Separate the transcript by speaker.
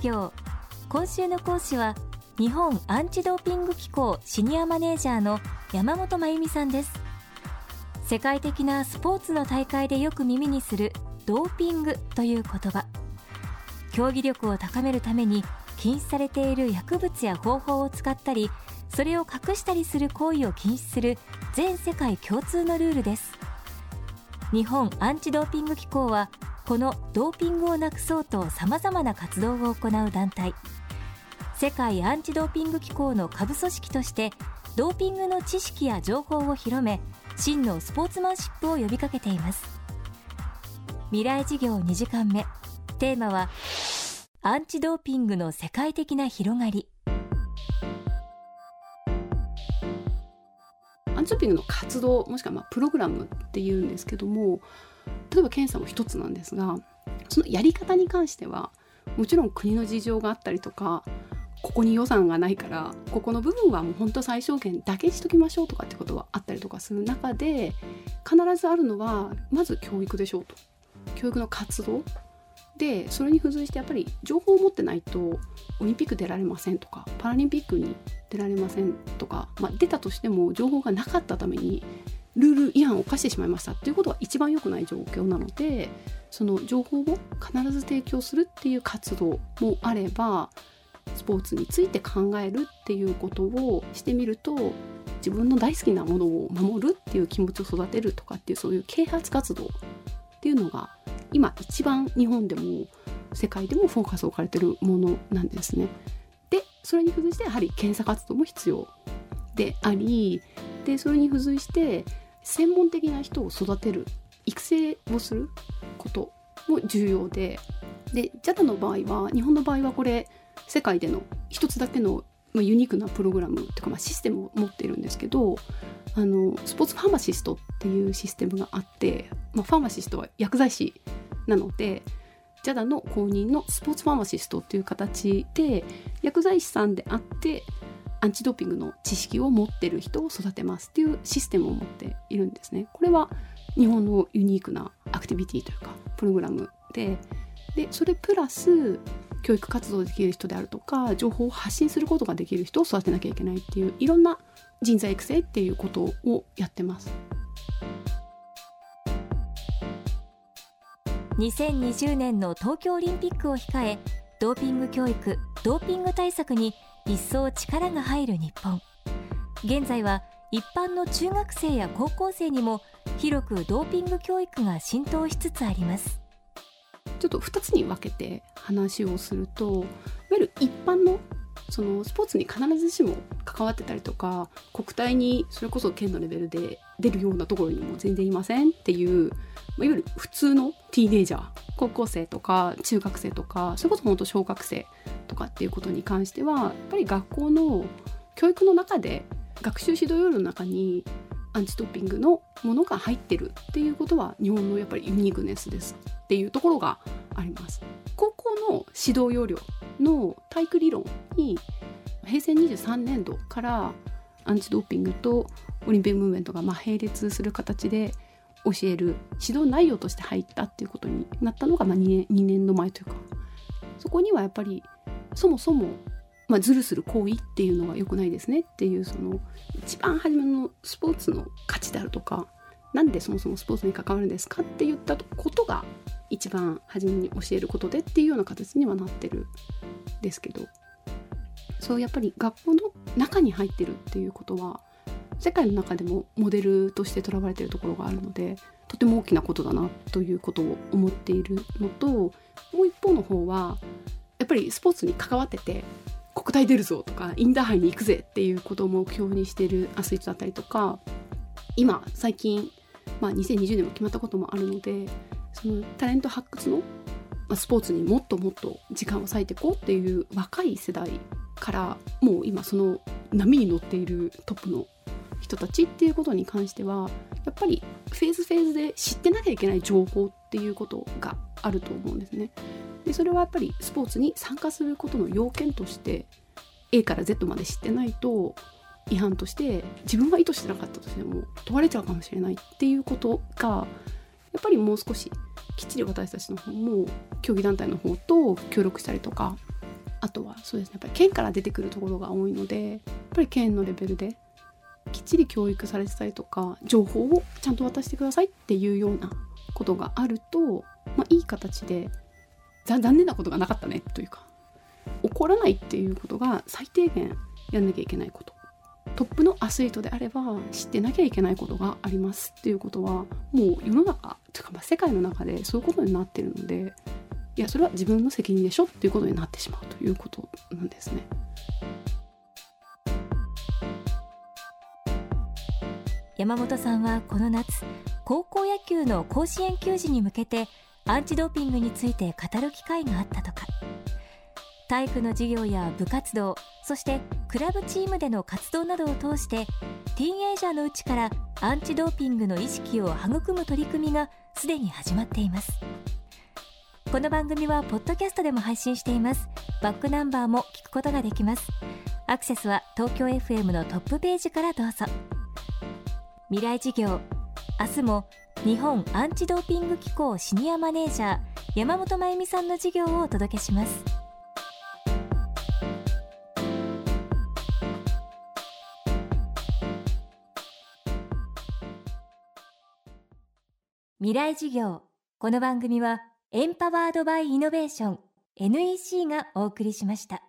Speaker 1: 業今週の講師は日本アンチドーピング機構シニアマネージャーの山本真由美さんです。世界的なスポーツの大会でよく耳にするドーピングという言葉。競技力を高めるために禁止されている薬物や方法を使ったりそれを隠したりする行為を禁止する全世界共通のルールです。日本アンチドーピング機構はこのドーピングをなくそうとさまざまな活動を行う団体。世界アンチドーピング機構の下部組織としてドーピングの知識や情報を広め真のスポーツマンシップを呼びかけています。未来事業2時間目。テーマはアンチドーピングの世界的な広がり。
Speaker 2: アンチドーピングの活動もしくはまあプログラムっていうんですけども例えば検査も一つなんですがそのやり方に関してはもちろん国の事情があったりとかここに予算がないからここの部分はもうほんと最小限だけしときましょうとかってことはあったりとかする中で必ずあるのはまず教育でしょうと。教育の活動でそれに付随してやっぱり情報を持ってないとオリンピック出られませんとかパラリンピックに出られませんとか、まあ、出たとしても情報がなかったためにルール違反を犯してしまいましたっていうことは一番良くない状況なのでその情報を必ず提供するっていう活動もあればスポーツについて考えるっていうことをしてみると自分の大好きなものを守るっていう気持ちを育てるとかっていうそういう啓発活動っていうのが今一番日本でも世界でもフォーカスを置かれてるものなんですね。でそれに付随してやはり検査活動も必要でありでそれに付随して専門的な人を育てる育成をすることも重要でで JADA の場合は日本の場合はこれ世界での一つだけのユニークなプログラムとか、まあ、システムを持っているんですけどあのスポーツファーマシストっていうシステムがあって、まあ、ファーマシストは薬剤師なので JADA の公認のスポーツファーマシストっていう形で薬剤師さんであってアンチドーピングの知識を持ってる人を育てますっていうシステムを持っているんですね。これは日本のユニークなアクティビティというかプログラムででそれプラス教育活動できる人であるとか情報を発信することができる人を育てなきゃいけないっていういろんな人材育成っていうことをやってます。
Speaker 1: 2020年の東京オリンピックを控えドーピング教育ドーピング対策に一層力が入る日本。現在は一般の中学生や高校生にも広くドーピング教育が浸透しつつあります。
Speaker 2: ちょっと2つに分けて話をするといわゆる一般のそのスポーツに必ずしも関わってたりとか国体にそれこそ県のレベルで出るようなところにも全然いませんっていういわゆる普通のティーネイジャー高校生とか中学生とかそれこそ本当小学生とかっていうことに関してはやっぱり学校の教育の中で学習指導要領の中にアンチドーピングのものが入ってるっていうことは日本のやっぱりユニークネスですっていうところがあります。高校の指導要領の体育理論に平成23年度からアンチドーピングとオリンピックムーブメントがま並列する形で教える指導内容として入ったっていうことになったのがま 2, 年2年度前というかそこにはやっぱりそもそも、まあ、ズルする行為っていうのは良くないですねっていうその一番初めのスポーツの価値であるとかなんでそもそもスポーツに関わるんですかって言ったことが一番初めに教えることでっていうような形にはなってるんですけどそうやっぱり学校の中に入ってるっていうことは世界の中でもモデルとして捉われてるところがあるのでとても大きなことだなということを思っているのともう一方の方はやっぱりスポーツに関わってて国体出るぞとかインターハイに行くぜっていうことを目標にしてるアスリートだったりとか今最近、まあ、2020年も決まったこともあるのでそのタレント発掘のスポーツにもっともっと時間を割いていこうっていう若い世代からもう今その波に乗っているトップの人たちっていうことに関してはやっぱりフェーズフェーズで知ってなきゃいけない情報っていうことがあると思うんですね。でそれはやっぱりスポーツに参加することの要件として A から Z まで知ってないと違反として自分が意図してなかったとしても問われちゃうかもしれないっていうことがやっぱりもう少しきっちり私たちの方も競技団体の方と協力したりとかあとはそうですねやっぱり県から出てくるところが多いのでやっぱり県のレベルできっちり教育されてたりとか情報をちゃんと渡してくださいっていうようなことがあると、まあ、いい形で残念なことがなかったねというか起こらないっていうことが最低限やんなきゃいけないことトップのアスリートであれば知ってなきゃいけないことがありますっていうことはもう世の中というかまあ世界の中でそういうことになってるのでいやそれは自分の責任でしょっていうことになってしまうということなんですね。
Speaker 1: 山本さんはこの夏高校野球の甲子園球児に向けてアンチドーピングについて語る機会があったとか。体育の授業や部活動そしてクラブチームでの活動などを通してティーンエイジャーのうちからアンチドーピングの意識を育む取り組みがすでに始まっています。この番組はポッドキャストでも配信しています。バックナンバーも聞くことができます。アクセスは東京 FM のトップページからどうぞ。未来事業明日も日本アンチドーピング機構シニアマネージャー山本真由美さんの授業をお届けします。未来事業この番組はエンパワードバイイノベーション NEC がお送りしました。